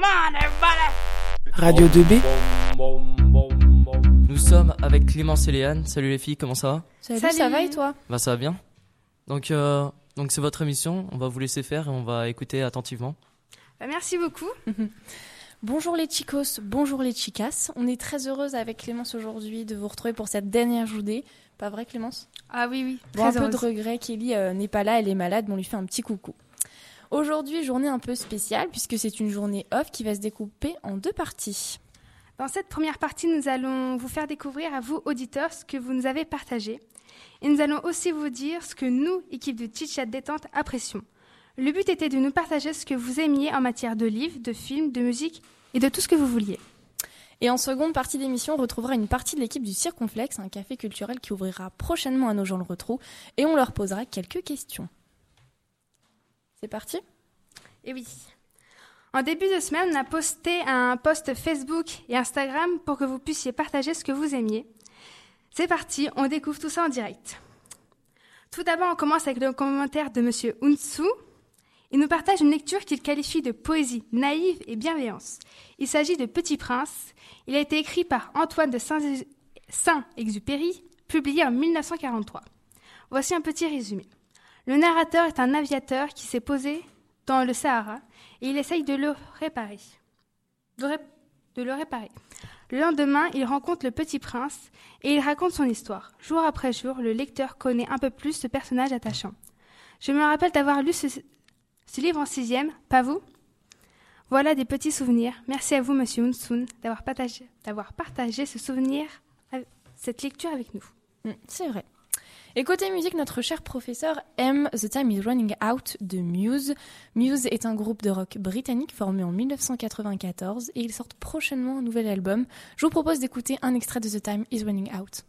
Come on, everybody! Radio 2B. Nous sommes avec Clémence et Léane. Salut les filles, comment ça va? Salut, Salut. ça va et toi? Bah ça va bien. Donc euh, donc c'est votre émission, on va vous laisser faire et on va écouter attentivement. Bah, merci beaucoup. Bonjour les chicos, bonjour les chicas. On est très heureuse avec Clémence aujourd'hui de vous retrouver pour cette dernière journée. Pas vrai Clémence? Ah oui, oui. Bon, un Très peu de regret, Kelly euh, n'est pas là, elle est malade, mais on lui fait un petit coucou. Aujourd'hui, journée un peu spéciale puisque c'est une journée off qui va se découper en deux parties. Dans cette première partie, nous allons vous faire découvrir à vous, auditeurs, ce que vous nous avez partagé. Et nous allons aussi vous dire ce que nous, équipe de Chit Chat Détente, apprécions. Le but était de nous partager ce que vous aimiez en matière de livres, de films, de musique et de tout ce que vous vouliez. Et en seconde partie d'émission, on retrouvera une partie de l'équipe du Circonflexe, un café culturel qui ouvrira prochainement à nos gens le retrou, et on leur posera quelques questions. C'est parti? Et oui. En début de semaine, on a posté un post Facebook et Instagram pour que vous puissiez partager ce que vous aimiez. C'est parti, on découvre tout ça en direct. Tout d'abord, on commence avec le commentaire de Monsieur Unsu. Il nous partage une lecture qu'il qualifie de poésie naïve et bienveillance. Il s'agit de Petit Prince. Il a été écrit par Antoine de Saint- Saint-Exupéry, publié en 1943. Voici un petit résumé. Le narrateur est un aviateur qui s'est posé dans le Sahara et il essaye de le réparer. Le lendemain, il rencontre le petit prince et il raconte son histoire. Jour après jour, le lecteur connaît un peu plus ce personnage attachant. Je me rappelle d'avoir lu ce, livre en sixième, pas vous? Voilà des petits souvenirs. Merci à vous, monsieur Unsun, d'avoir partagé, d'avoir partagé ce souvenir, euh, cette lecture avec nous. Mm, C'est vrai. Et côté musique, notre cher professeur aime The Time is Running Out de Muse. Muse est un groupe de rock britannique formé en 1994 et ils sortent prochainement un nouvel album. Je vous propose d'écouter un extrait de The Time is Running Out.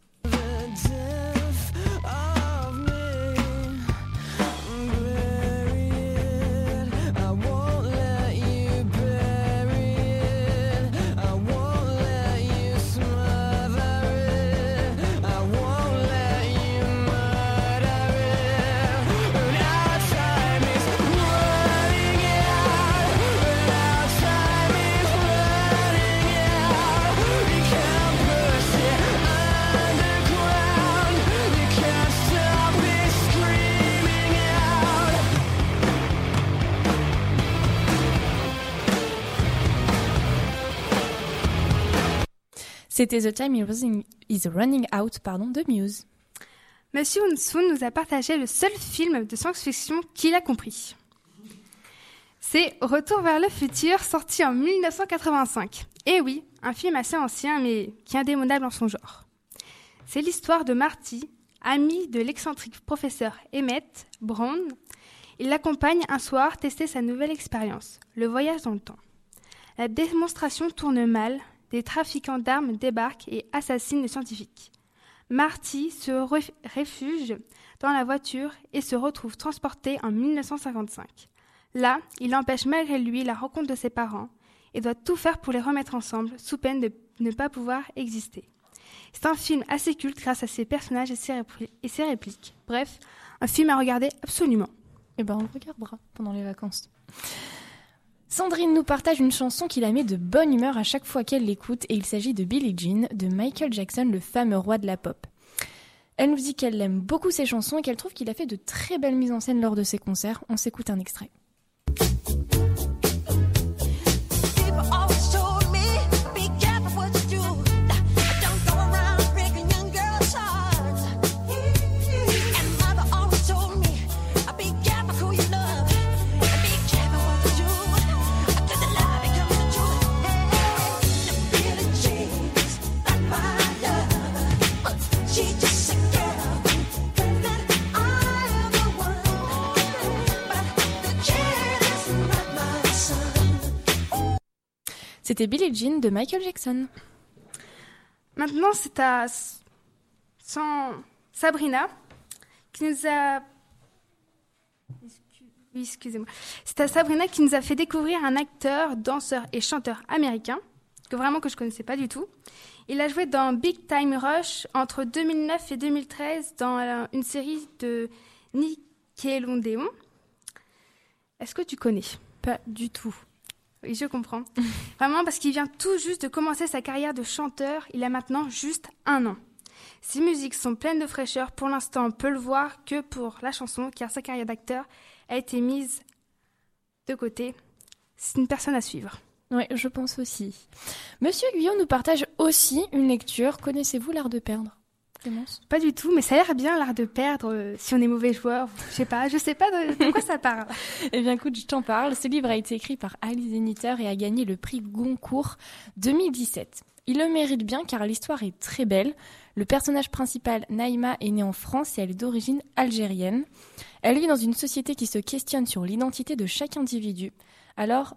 C'était The Time Running, is Running Out pardon, de Muse. Monsieur Unsun nous a partagé le seul film de science-fiction qu'il a compris. C'est Retour vers le futur, sorti en 1985. Et oui, un film assez ancien, mais qui est indémodable en son genre. C'est l'histoire de Marty, ami de l'excentrique professeur Emmett Brown. Il l'accompagne un soir tester sa nouvelle expérience, le voyage dans le temps. La démonstration tourne mal, des trafiquants d'armes débarquent et assassinent le scientifique. Marty se réfugie dans la voiture et se retrouve transporté en 1955. Là, il empêche malgré lui la rencontre de ses parents et doit tout faire pour les remettre ensemble, sous peine de ne pas pouvoir exister. C'est un film assez culte grâce à ses personnages et ses, répli- et ses répliques. Bref, un film à regarder absolument. Eh ben, on le regardera pendant les vacances. Sandrine nous partage une chanson qui la met de bonne humeur à chaque fois qu'elle l'écoute et il s'agit de Billie Jean de Michael Jackson, le fameux roi de la pop. Elle nous dit qu'elle aime beaucoup ses chansons et qu'elle trouve qu'il a fait de très belles mises en scène lors de ses concerts. On s'écoute un extrait. C'était Billie Jean de Michael Jackson. Maintenant, c'est à Sabrina qui nous a. Oui, excusez-moi. C'est à Sabrina qui nous a fait découvrir un acteur, danseur et chanteur américain que vraiment que je connaissais pas du tout. Il a joué dans Big Time Rush entre 2009 et 2013 dans euh, une série de Nickelodeon. Est-ce que tu connais? Pas du tout. Oui, je comprends. Vraiment parce qu'il vient tout juste de commencer sa carrière de chanteur, il a maintenant juste un an. Ses musiques sont pleines de fraîcheur, pour l'instant on peut le voir que pour la chanson, car sa carrière d'acteur a été mise de côté. C'est une personne à suivre. Oui, je pense aussi. Monsieur Guyot nous partage aussi une lecture. Connaissez-vous l'art de perdre? Clémence? Pas du tout, mais ça a l'air bien l'art de perdre euh, si on est mauvais joueur. Je sais pas, je sais pas de, de quoi ça parle. Eh bien, écoute, je t'en parle. Ce livre a été écrit par Alice Zeniter et a gagné le prix Goncourt 2017. Il le mérite bien car l'histoire est très belle. Le personnage principal, Naïma, est née en France et elle est d'origine algérienne. Elle vit dans une société qui se questionne sur l'identité de chaque individu. Alors,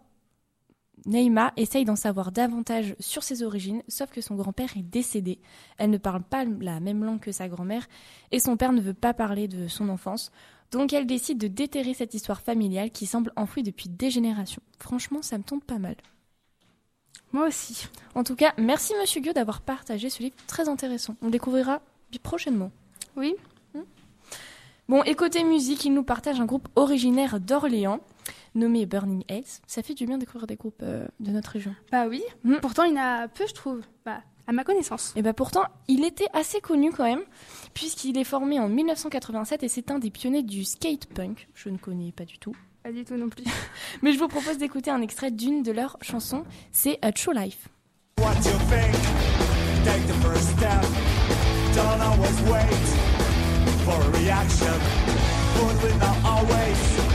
Naïma essaye d'en savoir davantage sur ses origines, sauf que son grand-père est décédé. Elle ne parle pas la même langue que sa grand-mère et son père ne veut pas parler de son enfance. Donc elle décide de déterrer cette histoire familiale qui semble enfouie depuis des générations. Franchement, ça me tombe pas mal. Moi aussi. En tout cas, merci Monsieur Gueux d'avoir partagé ce livre très intéressant. On le découvrira prochainement. Oui. Bon, et côté musique, il nous partage un groupe originaire d'Orléans, nommé Burning Heads. Ça fait du bien de découvrir des groupes euh, de notre région. Bah oui. Mm. Pourtant, il y en a peu, je trouve. Bah, à ma connaissance. Et bah pourtant, il était assez connu quand même, puisqu'il est formé en 1987 et c'est un des pionniers du skate punk. Je ne connais pas du tout. Pas du tout non plus. Mais je vous propose d'écouter un extrait d'une de leurs chansons, c'est A True Life. What you think? Take the first step. Don't always wait for a reaction. But will not always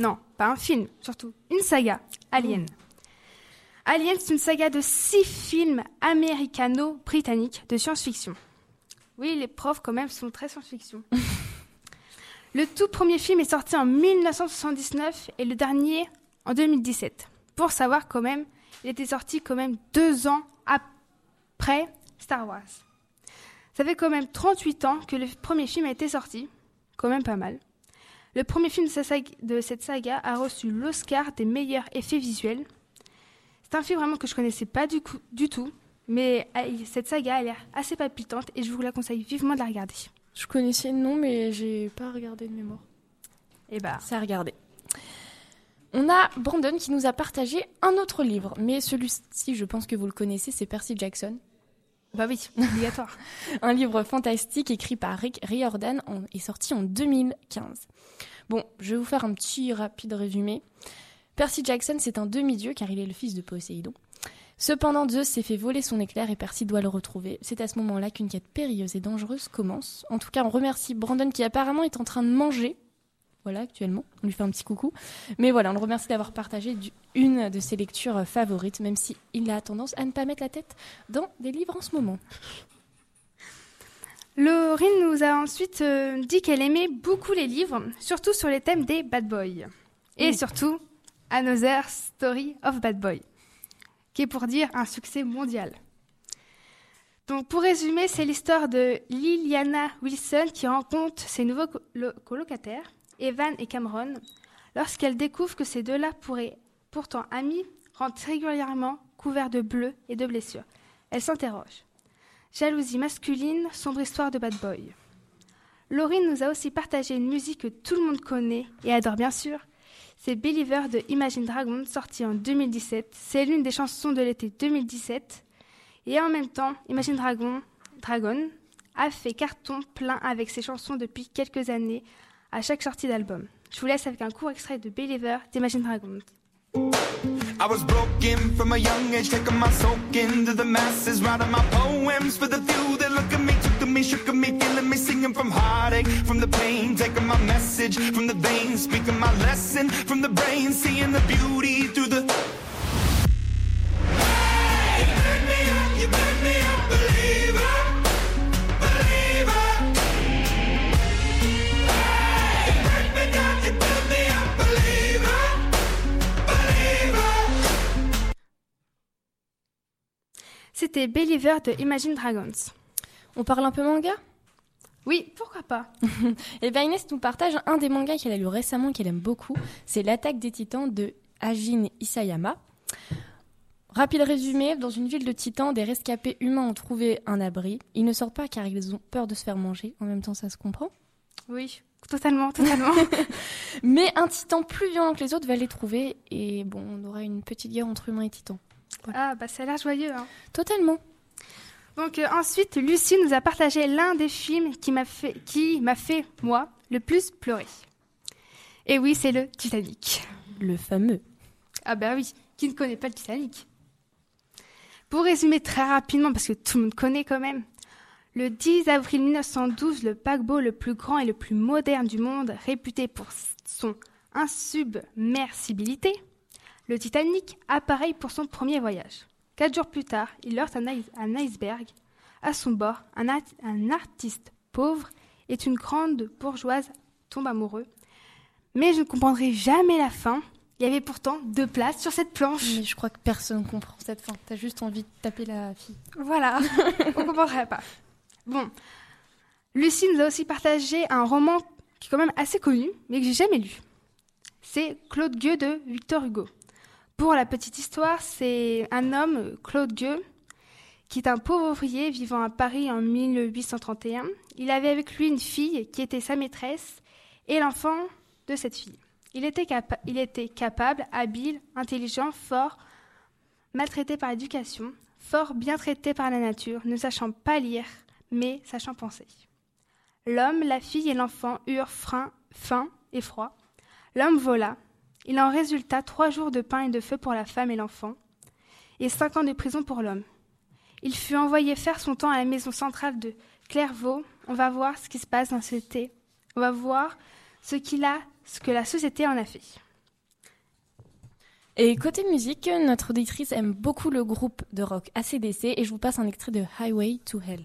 Non, pas un film, surtout une saga, Alien. Alien, c'est une saga de six films américano-britanniques de science-fiction. Oui, les profs, quand même, sont très science-fiction. le tout premier film est sorti en 1979 et le dernier en 2017. Pour savoir, quand même, il était sorti quand même deux ans après Star Wars. Ça fait quand même 38 ans que le premier film a été sorti. Quand même pas mal. Le premier film de, cette saga a reçu l'Oscar des meilleurs effets visuels. C'est un film vraiment que je connaissais pas du, coup- du tout, mais cette saga a l'air assez palpitante et je vous la conseille vivement de la regarder. Je connaissais le nom, mais j'ai pas regardé de mémoire. Et bah, Ça a regardé. On a Brandon qui nous a partagé un autre livre, mais celui-ci, je pense que vous le connaissez, c'est Percy Jackson. Bah oui, obligatoire. Un livre fantastique écrit par Rick Riordan en- et sorti en 2015. Bon, je vais vous faire un petit rapide résumé. Percy Jackson, c'est un demi-dieu car il est le fils de Poséidon. Cependant, Zeus s'est fait voler son éclair et Percy doit le retrouver. C'est à ce moment-là qu'une quête périlleuse et dangereuse commence. En tout cas, on remercie Brandon qui apparemment est en train de manger. Voilà, actuellement. On lui fait un petit coucou. Mais voilà, on le remercie d'avoir partagé une de ses lectures euh, favorites, même si il a tendance à ne pas mettre la tête dans des livres en ce moment. Laurine nous a ensuite euh, dit qu'elle aimait beaucoup les livres, surtout sur les thèmes des bad boys. Et surtout, Another Story of Bad Boy, qui est pour dire un succès mondial. Donc pour résumer, c'est l'histoire de Liliana Wilson qui rencontre ses nouveaux colo- colocataires, Evan et Cameron, lorsqu'elle découvre que ces deux-là pourraient, pourtant amis, rentrent régulièrement couverts de bleu et de blessures. Elle s'interroge. Jalousie masculine, sombre histoire de bad boy. Laurine nous a aussi partagé une musique que tout le monde connaît et adore bien sûr. C'est Believer de Imagine Dragon, sorti en 2017. C'est l'une des chansons de l'été 2017. Et en même temps, Imagine Dragon, Dragon a fait carton plein avec ses chansons depuis quelques années à chaque sortie d'album. Je vous laisse avec un court extrait de Believer d'Imagine Dragons. I was broken from a young age, taking my soak into the masses, writing my poems for the few that look at me, took to me, shook at me, feeling me, singing from heartache, from the pain, taking my message from the veins, speaking my lesson from the brain, seeing the beauty through the. Hey, you burn me up, you burn me up, believer, C'était Believer de Imagine Dragons. On parle un peu manga? Oui, pourquoi pas Et bien Inès nous partage un des mangas qu'elle a lu récemment qu'elle aime beaucoup. C'est L'attaque des titans de Ajin Isayama. Rapide résumé, dans une ville de titans, des rescapés humains ont trouvé un abri. Ils ne sortent pas car ils ont peur de se faire manger. En même temps, ça se comprend. Oui, totalement, totalement. Mais un titan plus violent que les autres va les trouver. Et bon, on aura une petite guerre entre humains et titans. Ah, bah ça a l'air joyeux. Hein. Totalement. Donc euh, ensuite, Lucie nous a partagé l'un des films qui m'a fait, qui m'a fait, moi, le plus pleurer. Et oui, c'est le Titanic. Le fameux. Ah bah oui, qui ne connaît pas le Titanic Pour résumer très rapidement, parce que tout le monde connaît quand même, le 10 avril 1912, le paquebot le plus grand et le plus moderne du monde, réputé pour son insubmersibilité, le Titanic apparaît pour son premier voyage. Quatre jours plus tard, il heurte un, ice- un iceberg. À son bord, un, art- un artiste pauvre et une grande bourgeoise tombent amoureux. Mais je ne comprendrai jamais la fin. Il y avait pourtant deux places sur cette planche. Mais je crois que personne comprend cette fin. T'as juste envie de taper la fille. Voilà, on comprendrait pas. Bon, Lucie nous a aussi partagé un roman qui est quand même assez connu, mais que j'ai jamais lu. C'est Claude Gueux de Victor Hugo. Pour la petite histoire, c'est un homme, Claude Gueux, qui est un pauvre ouvrier vivant à Paris en 1831. Il avait avec lui une fille qui était sa maîtresse et l'enfant de cette fille. Il était, capable, habile, intelligent, fort, maltraité par l'éducation, fort bien traité par la nature, ne sachant pas lire, mais sachant penser. L'homme, la fille et l'enfant eurent frein, faim et froid. L'homme vola. Il en résulta trois jours de pain et de feu pour la femme et l'enfant, et cinq ans de prison pour l'homme. Il fut envoyé faire son temps à la maison centrale de Clairvaux. On va voir ce qui se passe dans cette société. On va voir ce qu'il a, ce que la société en a fait. Et côté musique, notre auditrice aime beaucoup le groupe de rock ACDC et je vous passe un extrait de Highway to Hell.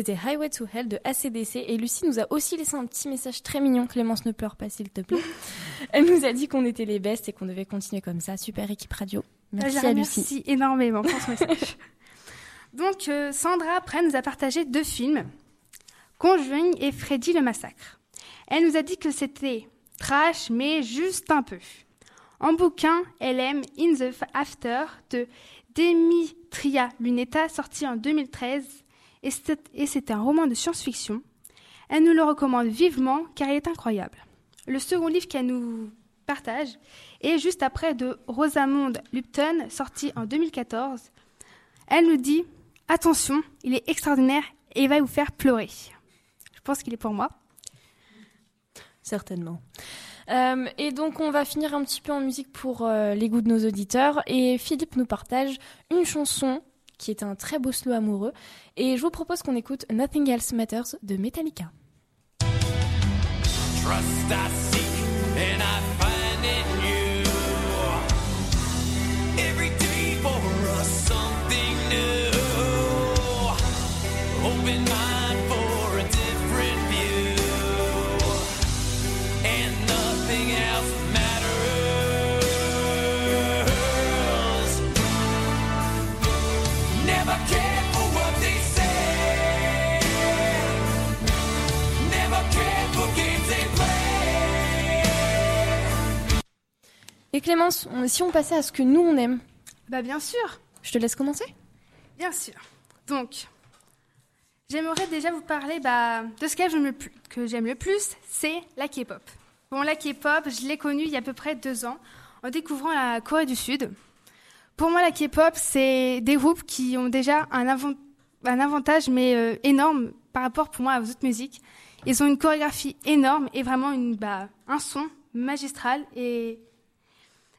C'était Highway to Hell de ACDC et Lucie nous a aussi laissé un petit message très mignon. Clémence ne pleure pas s'il te plaît. Elle nous a dit qu'on était les bestes et qu'on devait continuer comme ça. Super équipe radio. Merci Je la à Lucie. remercie énormément pour ce message. Donc, euh, Sandra, après, nous a partagé deux films, Conjuring et Freddy le Massacre. Elle nous a dit que c'était trash, mais juste un peu. En bouquin, elle aime In the After de Demetria Luneta, sorti en 2013, et c'est- un roman de science-fiction. Elle nous le recommande vivement car il est incroyable. Le second livre qu'elle nous partage est juste après de Rosamonde Lupton, sorti en 2014. Elle nous dit Attention, il est extraordinaire et il va vous faire pleurer. Je pense qu'il est pour moi. Certainement. Euh, et donc on va finir un petit peu en musique pour euh, les goûts de nos auditeurs. Et Philippe nous partage une chanson qui est un très beau slow amoureux. Et je vous propose qu'on écoute Nothing Else Matters de Metallica. Et Clémence, on- si on passait à ce que nous on aime, Bah bien sûr, je te laisse commencer bien sûr. Donc, j'aimerais déjà vous parler bah, de ce que j'aime le plus, que j'aime le plus, c'est la K-pop. Bon, la K-pop, je l'ai connue il y a à peu près deux ans en découvrant la Corée du Sud. Pour moi, la K-pop, c'est des groupes qui ont déjà un, avant- un avantage mais euh, énorme par rapport pour moi aux autres musiques. Ils ont une chorégraphie énorme et vraiment une, bah, un son magistral et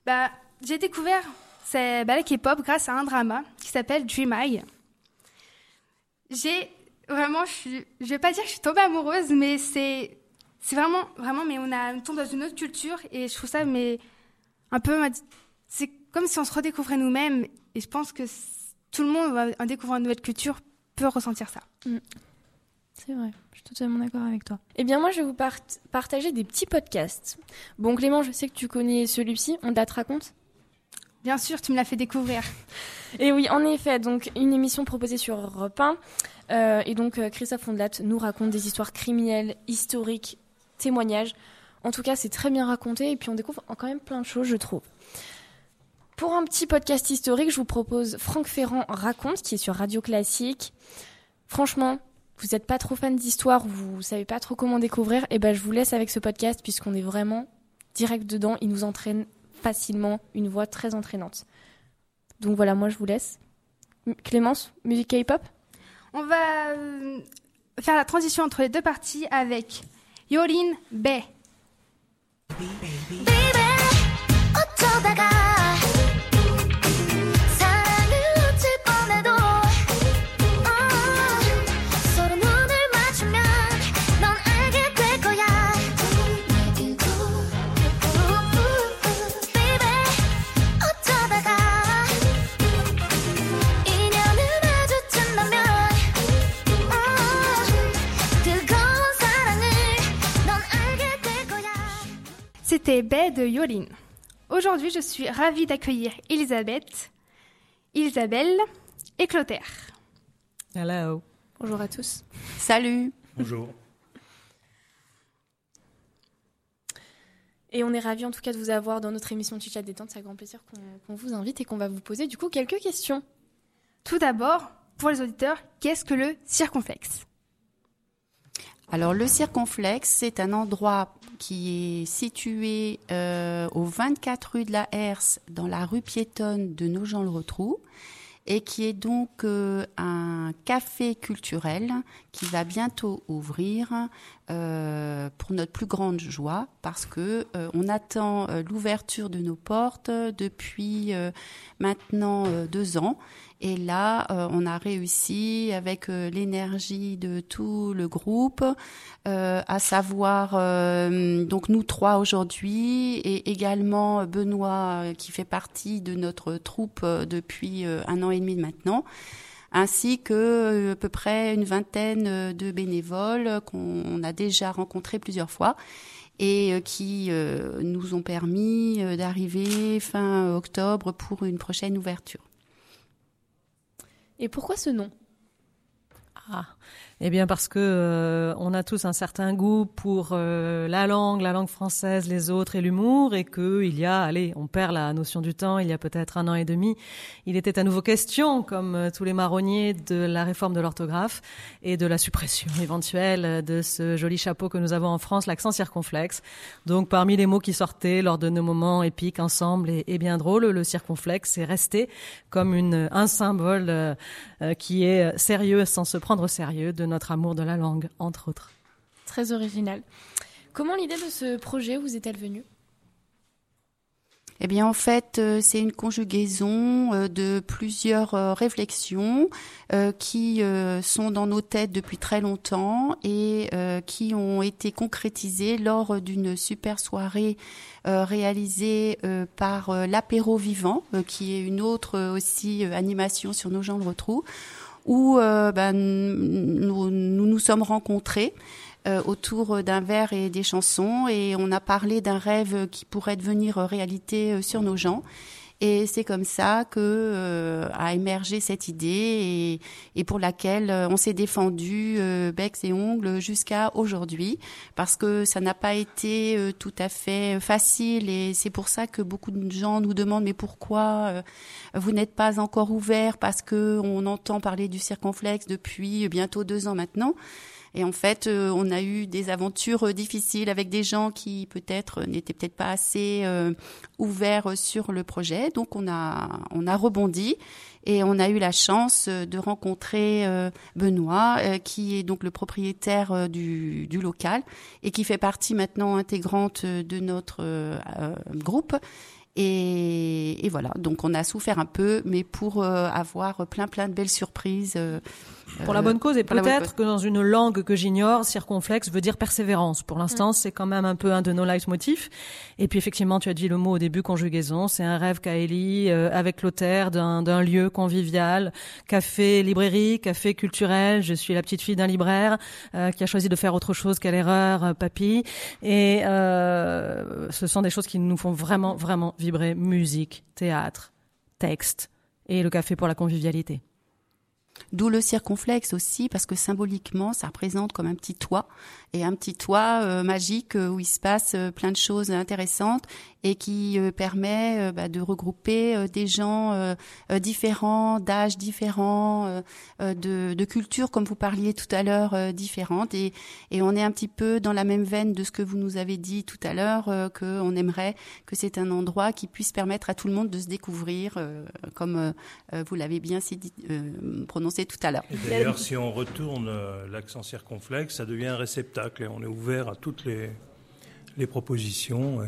Bah, j'ai découvert c'est, bah, la K-pop grâce à un drama qui s'appelle Dream High. J'ai vraiment, je, suis, vais pas dire que je suis tombée amoureuse, mais c'est, c'est vraiment, vraiment, mais on, a, on tombe dans une autre culture et je trouve ça, mais un peu, c'est comme si on se redécouvrait nous-mêmes et je pense que tout le monde, en découvrant une nouvelle culture, peut ressentir ça. C'est vrai, je suis totalement d'accord avec toi. Eh bien, moi, je vais vous part- partager des petits podcasts. Bon, Clément, je sais que tu connais celui-ci, on te raconte? Bien sûr, tu me l'as fait découvrir. Et oui, en effet, donc une émission proposée sur Europe 1. euh, et donc, euh, Christophe Fondelat nous raconte des histoires criminelles, historiques, témoignages. En tout cas, c'est très bien raconté et puis on découvre quand même plein de choses, je trouve. Pour un petit podcast historique, je vous propose Franck Ferrand raconte, qui est sur Radio Classique. Franchement, vous n'êtes pas trop fan d'histoire, vous savez pas trop comment découvrir, et ben je vous laisse avec ce podcast puisqu'on est vraiment direct dedans. Il nous entraîne facilement, une voix très entraînante. Donc voilà, moi je vous laisse. Clémence, musique K-pop? On va euh, faire la transition entre les deux parties avec Yorin Bay. 어 C'était Bay de Yorin. Aujourd'hui, je suis ravie d'accueillir Elisabeth, Isabelle et Clotaire. Hello. Bonjour à tous. Salut. Bonjour. Et on est ravis en tout cas de vous avoir dans notre émission Chichat Détente. C'est un grand plaisir qu'on qu'on vous invite et qu'on va vous poser du coup quelques questions. Tout d'abord, pour les auditeurs, qu'est-ce que le circonflexe? Alors le circonflexe, c'est un endroit qui est situé euh, au 24 rue de la Herse, dans la rue piétonne de Nogent-le-Rotrou, et qui est donc euh, un café culturel qui va bientôt ouvrir euh, pour notre plus grande joie, parce que on attend l'ouverture de nos portes depuis maintenant deux ans. Et là, euh, on a réussi avec euh, l'énergie de tout le groupe, euh, à savoir donc nous trois aujourd'hui et également Benoît qui fait partie de notre troupe depuis un an et demi maintenant ainsi que à peu près une vingtaine de bénévoles qu'on a déjà rencontrés plusieurs fois et qui nous ont permis d'arriver fin octobre pour une prochaine ouverture. Et pourquoi ce nom? Ah. Eh bien parce que euh, on a tous un certain goût pour euh, la langue, la langue française, les autres et l'humour, et que il y a, allez, on perd la notion du temps. Il y a peut-être un an et demi, il était à nouveau question, comme euh, tous les marronniers, de la réforme de l'orthographe et de la suppression éventuelle de ce joli chapeau que nous avons en France, l'accent circonflexe. Donc parmi les mots qui sortaient lors de nos moments épiques ensemble et, bien drôles, le circonflexe est resté comme une, un symbole euh, euh, qui est sérieux sans se prendre au sérieux notre amour de la langue, entre autres. Très original. Comment l'idée de ce projet vous est-elle venue? Eh bien, en fait, euh, c'est une conjugaison euh, de plusieurs euh, réflexions qui sont dans nos têtes depuis très longtemps et qui ont été concrétisées lors d'une super soirée réalisée par l'apéro vivant, qui est une autre aussi animation sur nos gens le retrouvent, où euh, ben, nous, nous nous sommes rencontrés euh, autour d'un verre et des chansons et on a parlé d'un rêve qui pourrait devenir réalité euh, sur nos gens. Et c'est comme ça que euh, a émergé cette idée et, et pour laquelle euh, on s'est défendu euh, becs et ongles jusqu'à aujourd'hui parce que ça n'a pas été euh, tout à fait facile et c'est pour ça que beaucoup de gens nous demandent mais pourquoi euh, vous n'êtes pas encore ouvert parce que on entend parler du circonflexe depuis bientôt deux ans maintenant? Et en fait, euh, on a eu des aventures euh, difficiles avec des gens qui peut-être euh, n'étaient peut-être pas assez ouverts sur le projet. Donc on a on a rebondi et on a eu la chance de rencontrer Benoît, qui est donc le propriétaire du, du local et qui fait partie maintenant intégrante de notre groupe. Et, voilà, donc on a souffert un peu, mais pour avoir plein plein de belles surprises. Pour la euh, bonne cause et peut-être que dans une langue que j'ignore, circonflexe veut dire persévérance. Pour l'instant, c'est quand même un peu un de nos leitmotifs. Et puis effectivement, tu as dit le mot au début, conjugaison. C'est un rêve qu'a Ellie euh, avec l'auteur d'un d'un lieu convivial, café, librairie, café culturel. Je suis la petite fille d'un libraire euh, qui a choisi de faire autre chose qu'à l'erreur, euh, papy. Et euh, ce sont des choses qui nous font vraiment, vraiment vibrer. Musique, théâtre, texte et le café pour la convivialité. D'où le circonflexe aussi, parce que symboliquement, ça représente comme un petit toit, et un petit toit euh, magique euh, où il se passe euh, plein de choses intéressantes et qui euh, permet euh, bah, de regrouper euh, des gens différents, d'âges différents, de, de cultures, comme vous parliez tout à l'heure, différentes. Et, et on est un petit peu dans la même veine de ce que vous nous avez dit tout à l'heure, euh, qu'on aimerait que c'est un endroit qui puisse permettre à tout le monde de se découvrir, comme vous l'avez bien si dit- prononcé tout à l'heure. D'ailleurs, si on retourne l'accent circonflexe, ça devient un réceptacle et on est ouvert à toutes les, les propositions.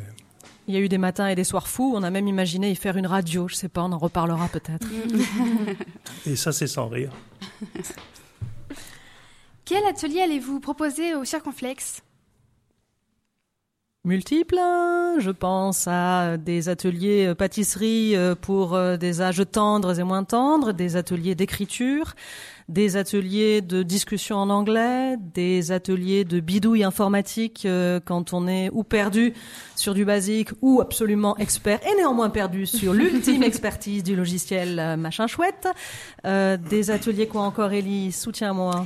Il y a eu des matins et des soirs fous. On a même imaginé y faire une radio. Je sais pas, on en reparlera peut-être. Et ça, c'est sans rire. Quel atelier allez-vous proposer au Circonflexe Multiples, hein. je pense à des ateliers euh, pâtisserie euh, pour euh, des âges tendres et moins tendres, des ateliers d'écriture, des ateliers de discussion en anglais, des ateliers de bidouille informatique euh, quand on est ou perdu sur du basique ou absolument expert et néanmoins perdu sur l'ultime expertise du logiciel euh, machin chouette, Euh, des ateliers quoi encore Ellie, soutiens-moi.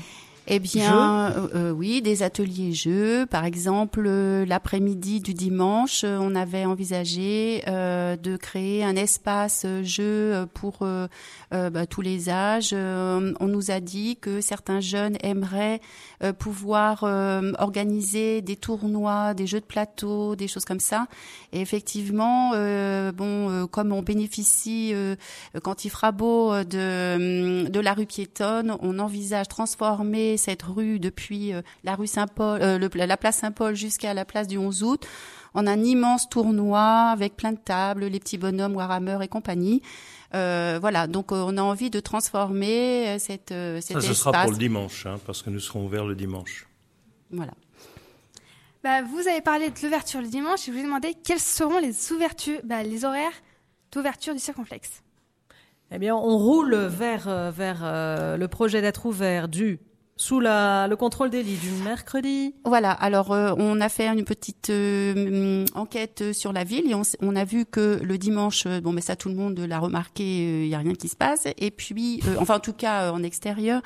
Eh bien, euh, euh, oui, des ateliers jeux. Par exemple, euh, l'après-midi du dimanche, on avait envisagé euh, de créer un espace jeu pour bah, tous les âges. On nous a dit que certains jeunes aimeraient euh, pouvoir euh, organiser des tournois, des jeux de plateau, des choses comme ça. Et effectivement, euh, bon, euh, comme on bénéficie euh, quand il fera beau de, de la rue piétonne, on envisage transformer cette rue depuis euh, la rue Saint-Paul, euh, la place Saint-Paul jusqu'à la place du 11 août en un immense tournoi avec plein de tables, les petits bonhommes Warhammer et compagnie. Euh, voilà, donc on a envie de transformer cette, cet Ça, ce espace. sera pour le dimanche, hein, parce que nous serons ouverts le dimanche. Voilà. bah, Vous avez parlé de l'ouverture le dimanche et je vous ai demandé quelles seront les ouvertures, bah, les horaires d'ouverture du Circonflexe. Eh bien, on roule vers, vers euh, le projet d'être ouvert du sous la, le contrôle d'Élie du mercredi. Voilà, alors euh, on a fait une petite euh, enquête sur la ville et on, on a vu que le dimanche, euh, bon mais ça tout le monde l'a remarqué, il y a rien qui se passe. Et puis, euh, enfin en tout cas euh, en extérieur,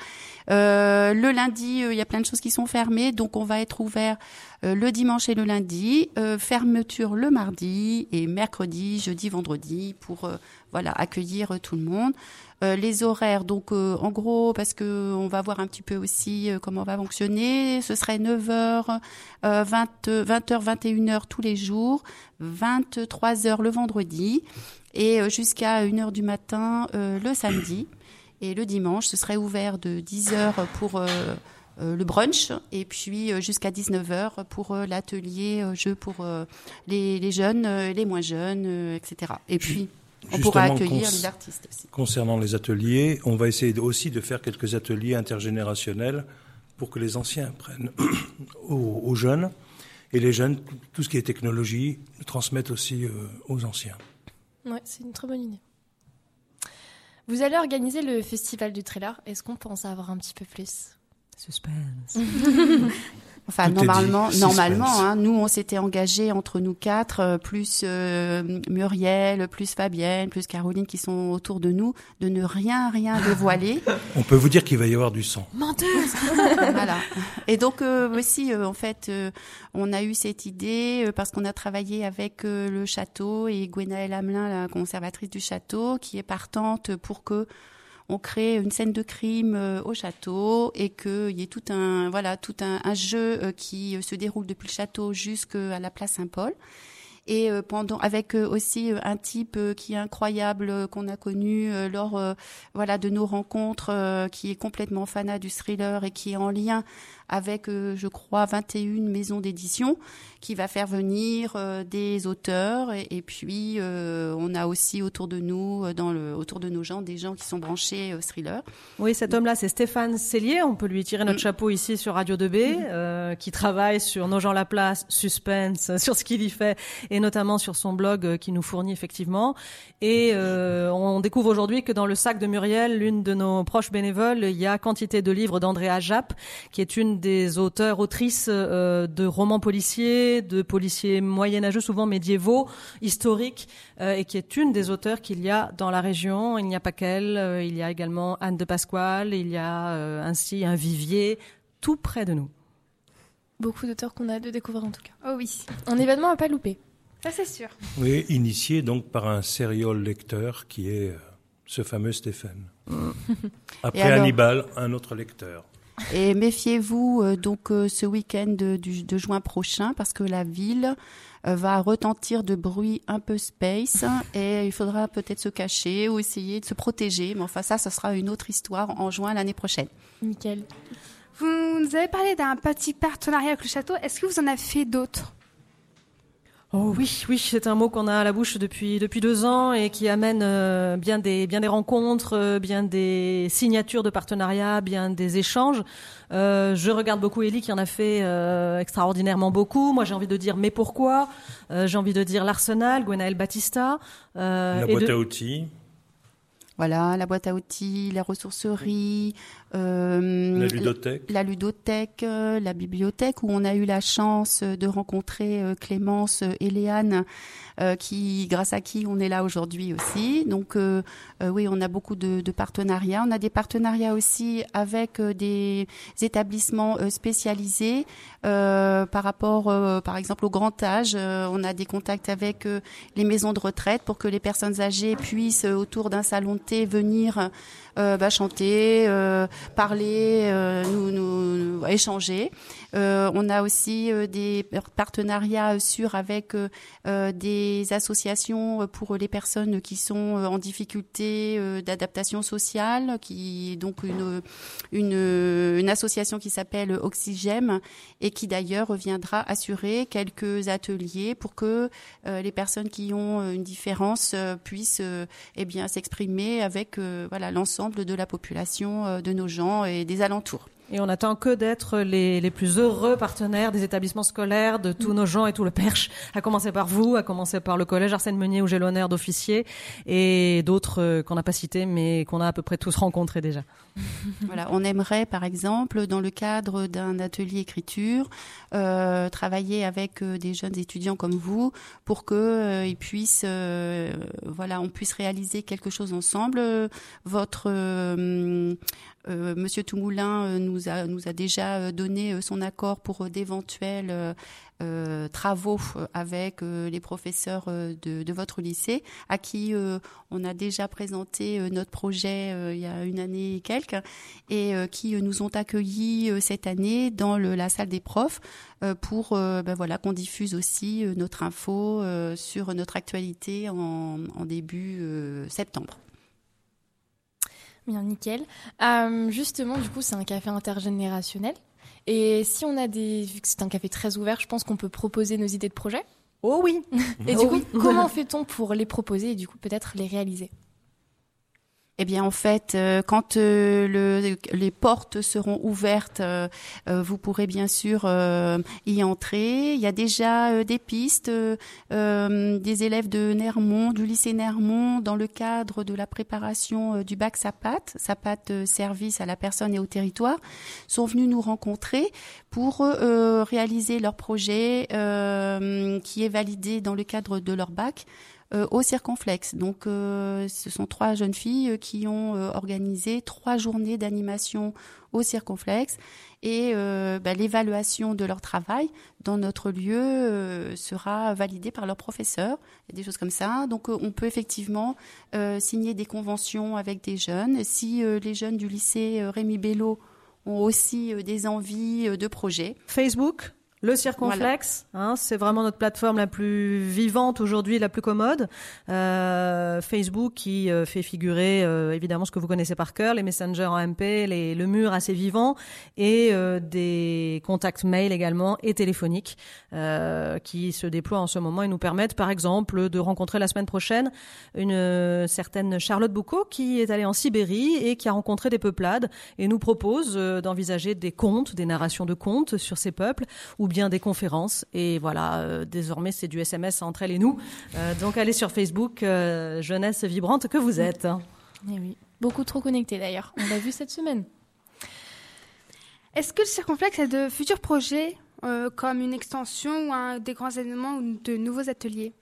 euh, le lundi, il y a plein de choses qui sont fermées, donc on va être ouvert euh, le dimanche et le lundi, euh, fermeture le mardi et mercredi, jeudi, vendredi pour euh, voilà accueillir euh, tout le monde. Euh, les horaires, donc euh, en gros, parce que on va voir un petit peu aussi euh, comment on va fonctionner, ce serait 9h, euh, 20, 20h, 21h tous les jours, 23h le vendredi et jusqu'à 1h du matin le samedi. Et le dimanche, ce serait ouvert de 10h pour le brunch et puis jusqu'à 19h pour l'atelier jeu pour les, les jeunes, les moins jeunes, etc. Et puis, on pourra accueillir les artistes aussi. Concernant les ateliers, on va essayer aussi de faire quelques ateliers intergénérationnels pour que les anciens prennent aux, aux jeunes et les jeunes, tout ce qui est technologie, le transmettent aussi euh, aux anciens. Ouais, c'est une très bonne idée. Vous allez organiser le festival du trailer. Est-ce qu'on peut en savoir un petit peu plus? Suspense. Enfin, Tout normalement, dit, normalement, hein, nous, on s'était engagés entre nous quatre, euh, plus euh, Muriel, plus Fabienne, plus Caroline, qui sont autour de nous, de ne rien, rien dévoiler. On peut vous dire qu'il va y avoir du sang. Menteuse voilà. Et donc euh, aussi, euh, en fait, euh, on a eu cette idée euh, parce qu'on a travaillé avec euh, le château et Gwenaëlle Hamelin, la conservatrice du château, qui est partante pour que on crée une scène de crime euh, au château et qu'il y ait tout un voilà tout un, jeu euh, qui euh, se déroule depuis le château jusqu'à la place Saint-Paul. Et pendant avec aussi un type qui est incroyable qu'on a connu lors voilà de nos rencontres, qui est complètement fanat du thriller et qui est en lien avec, euh, je crois, 21 maisons d'édition, qui va faire venir euh, des auteurs. Et, et puis, euh, on a aussi autour de nous, dans le, autour de nos gens, des gens qui sont branchés thriller. Oui, cet homme-là, c'est Stéphane Cellier. On peut lui tirer notre Mm. chapeau ici sur Radio 2B, euh, qui travaille sur Nos gens la place, Suspense, sur ce qu'il y fait, et notamment sur son blog qui nous fournit effectivement. Et euh, on découvre aujourd'hui que dans le sac de Muriel, l'une de nos proches bénévoles, il y a quantité de livres d'Andrea Japp, qui est une des auteurs, autrices euh, de romans policiers, de policiers moyenâgeux, souvent médiévaux, historiques, euh, et qui est une des auteurs qu'il y a dans la région. Il n'y a pas qu'elle, euh, il y a également Anne de Pasquale, il y a euh, ainsi un vivier tout près de nous. Beaucoup d'auteurs qu'on a hâte de découvrir en tout cas. Oh oui, Un événement à pas louper. ça c'est sûr. Oui, initié donc par un serial lecteur qui est ce fameux Stéphane. Après Et alors Hannibal, un autre lecteur. Et méfiez-vous euh, donc euh, ce week-end de, du- de juin prochain parce que la ville euh, va retentir de bruit un peu space et il faudra peut-être se cacher ou essayer de se protéger. Mais enfin ça, ça sera une autre histoire en juin l'année prochaine. Nickel. Vous nous avez parlé d'un petit partenariat avec le château. Est-ce que vous en avez fait d'autres? Oh oui, oui, c'est un mot qu'on a à la bouche depuis depuis deux ans et qui amène euh, bien des bien des rencontres, euh, bien des signatures de partenariats, bien des échanges. Euh, je regarde beaucoup Ellie qui en a fait euh, extraordinairement beaucoup. Moi, j'ai envie de dire mais pourquoi? Euh, J'ai envie de dire l'Arsenal, Gwenaël Battista. euh, La boîte de- à outils, Voilà, la boîte à outils, la ressourcerie, euh, la ludothèque. la ludothèque, euh, la bibliothèque où on a eu la chance euh, de rencontrer euh, Clémence et Léane, qui, grâce à qui on est là aujourd'hui aussi. Donc oui, on a beaucoup de, de partenariats. On a des partenariats aussi avec des établissements spécialisés par rapport, par exemple, au grand âge. On a des contacts avec les maisons de retraite pour que les personnes âgées puissent, autour d'un salon de thé, venir bah, chanter, euh, parler, euh, nous, nous, nous- échanger. Euh, on a aussi euh, des partenariats sûrs avec euh, euh, des associations pour les personnes qui sont euh, en difficulté euh, d'adaptation sociale, qui donc une, une, une association qui s'appelle Oxygem et qui d'ailleurs viendra assurer quelques ateliers pour que euh, les personnes qui ont euh, une différence euh, puissent euh, eh bien s'exprimer avec euh, voilà l'ensemble de la population euh, de nos gens et des alentours. Et on attend que d'être les, les plus heureux partenaires des établissements scolaires, de tous nos gens et tout le perche, à commencer par vous, à commencer par le collège Arsène Meunier où j'ai l'honneur d'officier, et d'autres euh, qu'on n'a pas cités mais qu'on a à peu près tous rencontrés déjà. Voilà, on aimerait, par exemple, dans le cadre d'un atelier écriture, euh, travailler avec euh, des jeunes étudiants comme vous pour que euh, ils puissent, euh, voilà, on puisse réaliser quelque chose ensemble. Votre Monsieur Toumoulin euh, nous a déjà euh, donné euh, son accord pour euh, d'éventuels euh, euh, travaux euh, avec euh, les professeurs euh, de, votre lycée, à qui euh, on a déjà présenté euh, notre projet euh, il y a une année et quelques, et euh, qui euh, nous ont accueillis euh, cette année dans la salle des profs euh, pour euh, ben voilà qu'on diffuse aussi euh, notre info euh, sur notre actualité en, début euh, septembre. Bien, nickel. Euh, justement, du coup, c'est un café intergénérationnel. Et si on a des, vu que c'est un café très ouvert, je pense qu'on peut proposer nos idées de projet. Oh oui Et Oh du coup, oui. comment fait-on pour les proposer et du coup peut-être les réaliser? Eh bien, en fait, euh, quand euh, le, les portes seront ouvertes, euh, vous pourrez bien sûr y entrer. Il y a déjà des pistes, des élèves de Nermont, du lycée Nermont, dans le cadre de la préparation du bac SAPAT, SAPAT service à la personne et au territoire, sont venus nous rencontrer pour réaliser leur projet qui est validé dans le cadre de leur bac au circonflexe. Donc, euh, ce sont trois jeunes filles euh, qui ont euh, organisé trois journées d'animation au circonflexe et euh, bah, l'évaluation de leur travail dans notre lieu euh, sera validée par y a des choses comme ça. Donc, euh, on peut effectivement euh, signer des conventions avec des jeunes. Si euh, les jeunes du lycée euh, Rémi Bello ont aussi euh, des envies euh, de projets, Facebook Le Circonflex, hein, c'est vraiment notre plateforme la plus vivante aujourd'hui, la plus commode. Euh, Facebook qui euh, fait figurer euh, évidemment ce que vous connaissez par cœur, les messengers en MP, les, le mur assez vivant et euh, des contacts mail également et téléphoniques euh, qui se déploient en ce moment et nous permettent par exemple de rencontrer la semaine prochaine une euh, certaine Charlotte Boucault qui est allée en Sibérie et qui a rencontré des peuplades et nous propose d'envisager des contes, des narrations de contes sur ces peuples ou bien des conférences. Et voilà, euh, désormais c'est du SMS entre elle et nous. Euh, donc allez sur Facebook, euh, jeunesse vibrante que vous êtes. Eh oui. Beaucoup trop connectés d'ailleurs. On l'a vu cette semaine. Est-ce que le Circonflexe a de futurs projets euh, comme une extension ou un, des grands événements ou de nouveaux ateliers?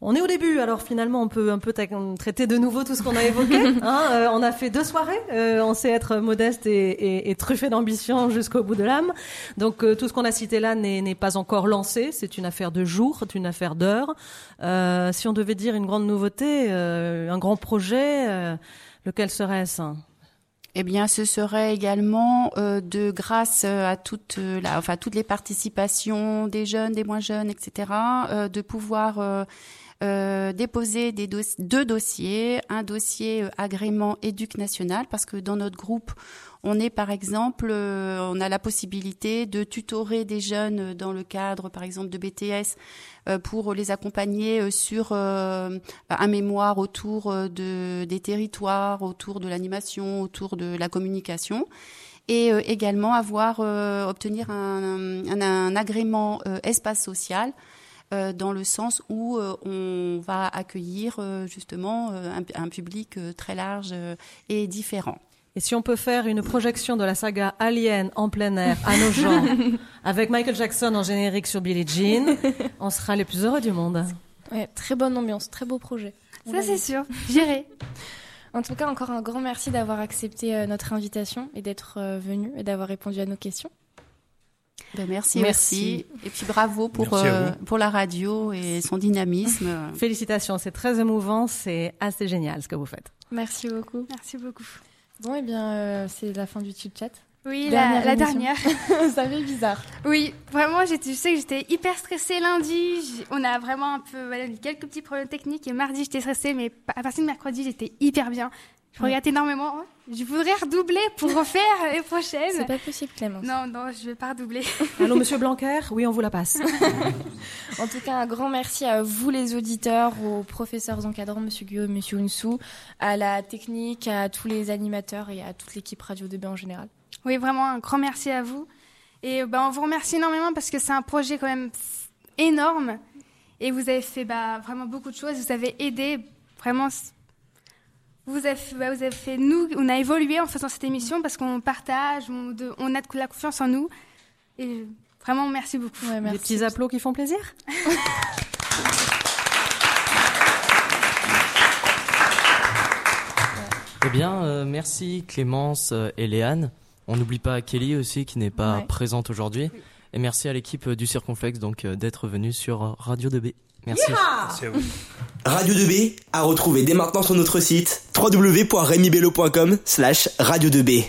On est au début, alors finalement on peut un peu traiter de nouveau tout ce qu'on a évoqué. hein. Euh, on a fait deux soirées, euh, on sait être modeste et, et- et truffé d'ambition jusqu'au bout de l'âme. Donc euh, tout ce qu'on a cité là n'est pas encore lancé, c'est une affaire de jours, c'est une affaire d'heures. Euh, si on devait dire une grande nouveauté, euh, un grand projet, euh, lequel serait-ce? Eh bien, ce serait également euh, de grâce euh, à toute euh, la, enfin toutes les participations des jeunes, des moins jeunes, etc., de pouvoir euh, des deux dossiers, un dossier euh, agrément éduc national, parce que dans notre groupe, on est par exemple, euh, on a la possibilité de tutorer des jeunes dans le cadre, par exemple, de BTS euh, pour les accompagner sur un mémoire autour de, des territoires, autour de l'animation, autour de la communication. Et également avoir obtenir un, agrément espace social dans le sens où euh, on va accueillir euh, justement euh, un, un public euh, très large euh, et différent. Et si on peut faire une projection de la saga Alien en plein air à nos gens, avec Michael Jackson en générique sur Billie Jean, on sera les plus heureux du monde. Ouais, très bonne ambiance, très beau projet. On Ça, c'est sûr. J'irai. En tout cas, encore un grand merci d'avoir accepté euh, notre invitation et d'être euh, venu et d'avoir répondu à nos questions. Ben, merci, Merci. aussi. Et puis bravo pour, euh, pour la radio et son dynamisme. Félicitations, c'est très émouvant, c'est assez génial ce que vous faites. Merci beaucoup. Merci beaucoup. Bon, eh bien, euh, c'est la fin du chit-chat. Oui, Dernière la, dernière. Ça fait bizarre. Oui, vraiment, je sais que j'étais hyper stressée lundi. On a vraiment un peu, voilà, eu quelques petits problèmes techniques. Et mardi, j'étais stressée, mais à partir de mercredi, j'étais hyper bien. Je regrette énormément. Je voudrais redoubler pour refaire les C'est prochaines. pas possible, Clémence. Non, non, je vais pas redoubler. Allô, monsieur Blanquer Oui, on vous la passe. En tout cas, un grand merci à vous les auditeurs, aux professeurs encadrants, Monsieur Guillaume, Monsieur Unsou, à la technique, à tous les animateurs et à toute l'équipe Radio 2B en général. Oui, vraiment, un grand merci à vous. Et ben, on vous remercie énormément parce que c'est un projet quand même énorme. Et vous avez fait bah, vraiment beaucoup de choses. Vous avez aidé vraiment. Vous avez, fait- bah, vous avez fait. Nous, on a évolué en faisant cette émission parce qu'on partage, on, de- on a de la confiance en nous. Et vraiment, merci beaucoup. Ouais, Des petits applaudissements qui font plaisir? Eh bien, euh, merci Clémence euh, et Léane. On n'oublie pas Kelly aussi qui n'est pas Ouais. présente aujourd'hui. Et merci à l'équipe du Circonflexe donc euh, d'être venue sur Radio 2B. Merci. Merci à vous. Radio 2B à retrouver dès maintenant sur notre site www.remibello.com slash radio 2B.